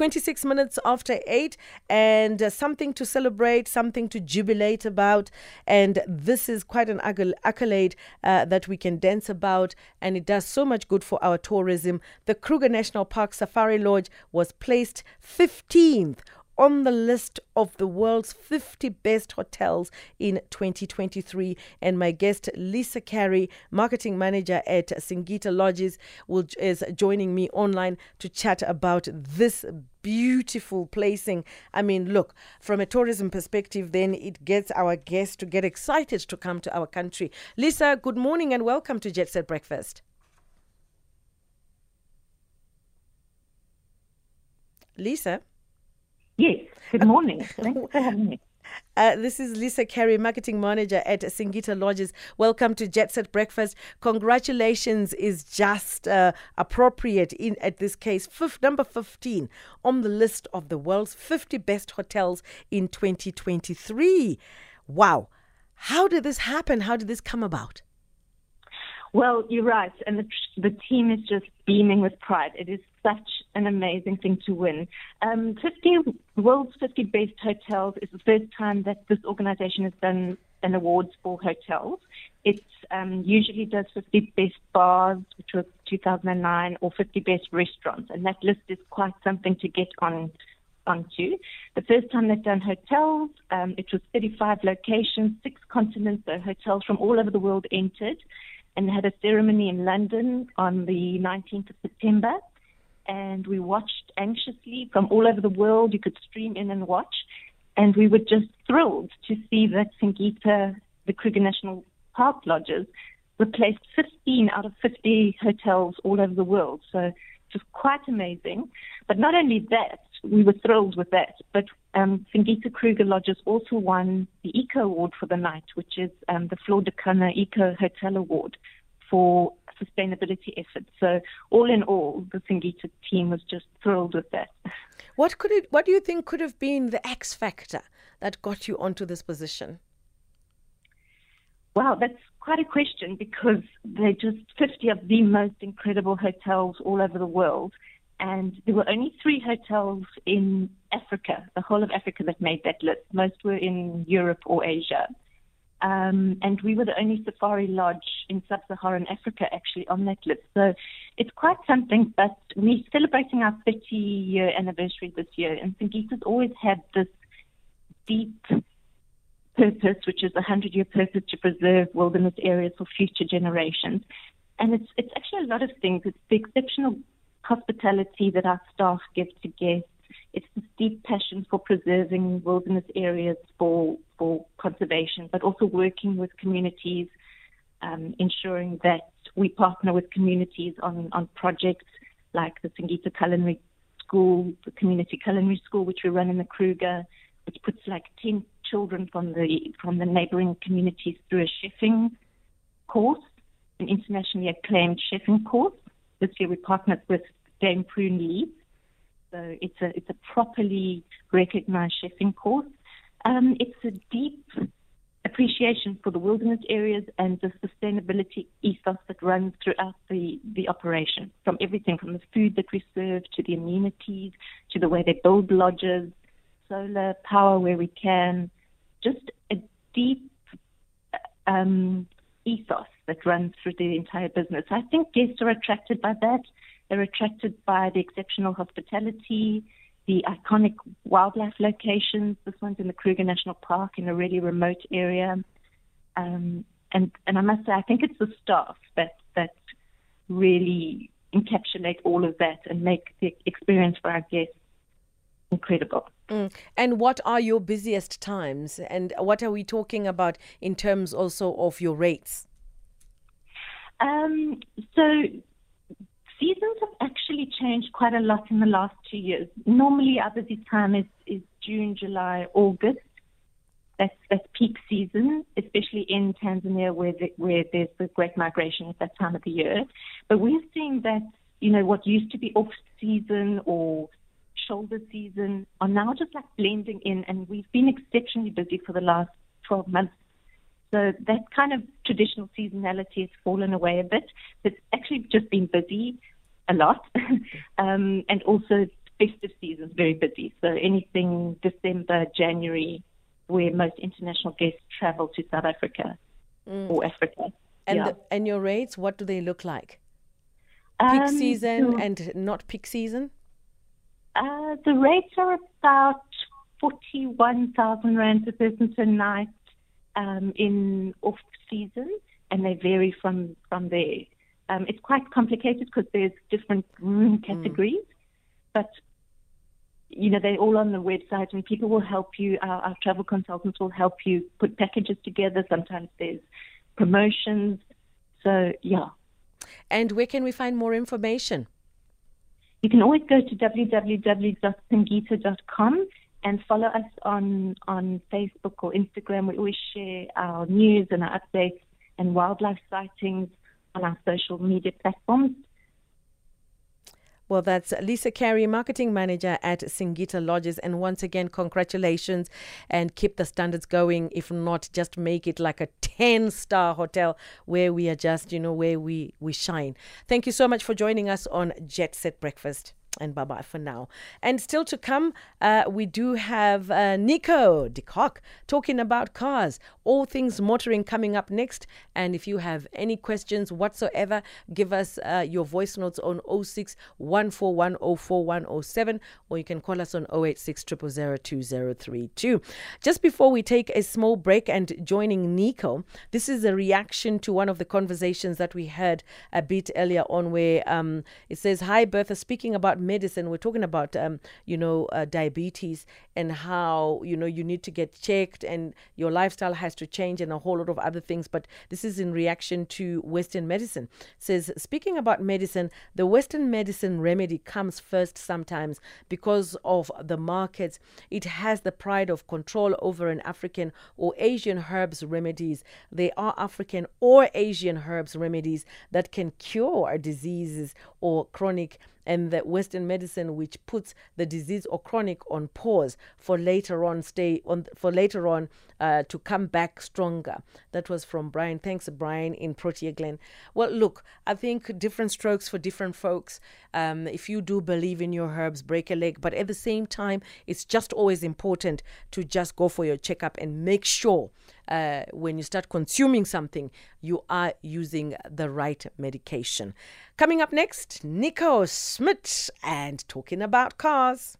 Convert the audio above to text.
26 minutes after 8, and uh, something to celebrate, something to jubilate about. And this is quite an accolade uh, that we can dance about, and it does so much good for our tourism. The Kruger National Park Safari Lodge was placed 15th on the list of the world's 50 best hotels in 2023. And my guest, Lisa Carey, marketing manager at Singita Lodges, will, is joining me online to chat about this beautiful placing. I mean, look, from a tourism perspective, then it gets our guests to get excited to come to our country. Lisa, good morning and welcome to Jet Set Breakfast. Lisa? Yes, good morning. Thanks for having me. Uh, this is Lisa Carey, marketing manager at Singita Lodges. Welcome to Jet Set Breakfast. Congratulations is just uh, appropriate in at this case. Fifth, number 15 on the list of the world's 50 best hotels in 2023. Wow. How did this happen? How did this come about? Well, you're right, and the, the team is just beaming with pride. It is such an amazing thing to win. Um, 50 world's 50 best hotels is the first time that this organization has done an awards for hotels. It um, usually does 50 best bars, which was 2009, or 50 best restaurants, and that list is quite something to get on onto. The first time they've done hotels, um, it was 35 locations, six continents, so hotels from all over the world entered and had a ceremony in London on the 19th of September. And we watched anxiously from all over the world. You could stream in and watch. And we were just thrilled to see that Singita, the Kruger National Park lodges, replaced 15 out of 50 hotels all over the world. So was quite amazing. But not only that, we were thrilled with that. But um, Singita Kruger Lodges also won the Eco Award for the night, which is um, the Flor de Cana Eco Hotel Award for sustainability efforts. So all in all, the Singita team was just thrilled with that. What could it? What do you think could have been the X factor that got you onto this position? Wow, that's quite a question because they're just 50 of the most incredible hotels all over the world and there were only three hotels in Africa, the whole of Africa, that made that list. Most were in Europe or Asia. Um, and we were the only safari lodge in sub-Saharan Africa actually on that list. So it's quite something, but we're celebrating our 30-year anniversary this year, and Singita's always had this deep purpose, which is a 100-year purpose to preserve wilderness areas for future generations. And it's, it's actually a lot of things. It's the exceptional hospitality that our staff give to guests. It's this deep passion for preserving wilderness areas for, for conservation, but also working with communities, um, ensuring that we partner with communities on, on projects like the Singita Culinary School, the Community Culinary School, which we run in the Kruger, which puts like 10 children from the, from the neighboring communities through a chefing course, an internationally acclaimed chefing course. This year we partnered with Dame Prue Leith. So it's a, it's a properly recognized chefing course. Um, it's a deep appreciation for the wilderness areas and the sustainability ethos that runs throughout the, the operation, from everything from the food that we serve to the amenities to the way they build lodges, solar power where we can, just a deep um, ethos that runs through the entire business. I think guests are attracted by that. They're attracted by the exceptional hospitality, the iconic wildlife locations. This one's in the Kruger National Park in a really remote area. Um, and, and I must say, I think it's the staff that, that really encapsulate all of that and make the experience for our guests incredible. Mm. And what are your busiest times? And what are we talking about in terms also of your rates? Um, so seasons have actually changed quite a lot in the last two years. Normally, our busy time is, is June, July, August. That's, that's peak season, especially in Tanzania where, the, where there's the great migration at that time of the year. But we're seeing that, you know, what used to be off season or shoulder season are now just like blending in, and we've been exceptionally busy for the last 12 months so that kind of traditional seasonality has fallen away a bit. It's actually just been busy a lot, um, and also festive season is very busy. So anything December, January, where most international guests travel to South Africa or Africa. And yeah. the, and your rates, what do they look like? Peak Um, season so, and not peak season? uh, the rates are about 41,000 Rand per person per night um, in off season, and they vary from, from there. Um, it's quite complicated because there's different room categories, but you know they're all on the website, and people will help you. Our, our travel consultants will help you put packages together. Sometimes there's promotions, so yeah. And where can we find more information? You can always go to www.singita.com and follow us on, on Facebook or Instagram. We always share our news and our updates and wildlife sightings on our social media platforms. Well, that's Lisa Carey, marketing manager at Singita Lodges. And once again, congratulations and keep the standards going. If not, just make it like a 10 star hotel where we are just, you know, where we, we shine. Thank you so much for joining us on Jet Set Breakfast. And bye bye for now. And still to come, uh, we do have uh, Nico de Kock talking about cars, all things motoring coming up next. And if you have any questions whatsoever, give us uh, your voice notes on 06 141041007 or you can call us on 086 2032. Just before we take a small break and joining Nico, this is a reaction to one of the conversations that we had a bit earlier on where um, it says, Hi, Bertha, speaking about medicine, we're talking about, um, you know, uh, diabetes and how, you know, you need to get checked and your lifestyle has to change and a whole lot of other things. But this is in reaction to Western medicine. It says, speaking about medicine, the Western medicine remedy comes first sometimes because of the markets. It has the pride of control over an African or Asian herbs remedies. They are African or Asian herbs remedies that can cure diseases or chronic and the Western medicine which puts the disease or chronic on pause for later on stay on for later on uh, to come back stronger. That was from Brian. Thanks, Brian in Protea Glen. Well, look, I think different strokes for different folks. Um, if you do believe in your herbs, break a leg, but at the same time, it's just always important to just go for your checkup and make sure uh, when you start consuming something, you are using the right medication. Coming up next, Nico Smith and talking about cars.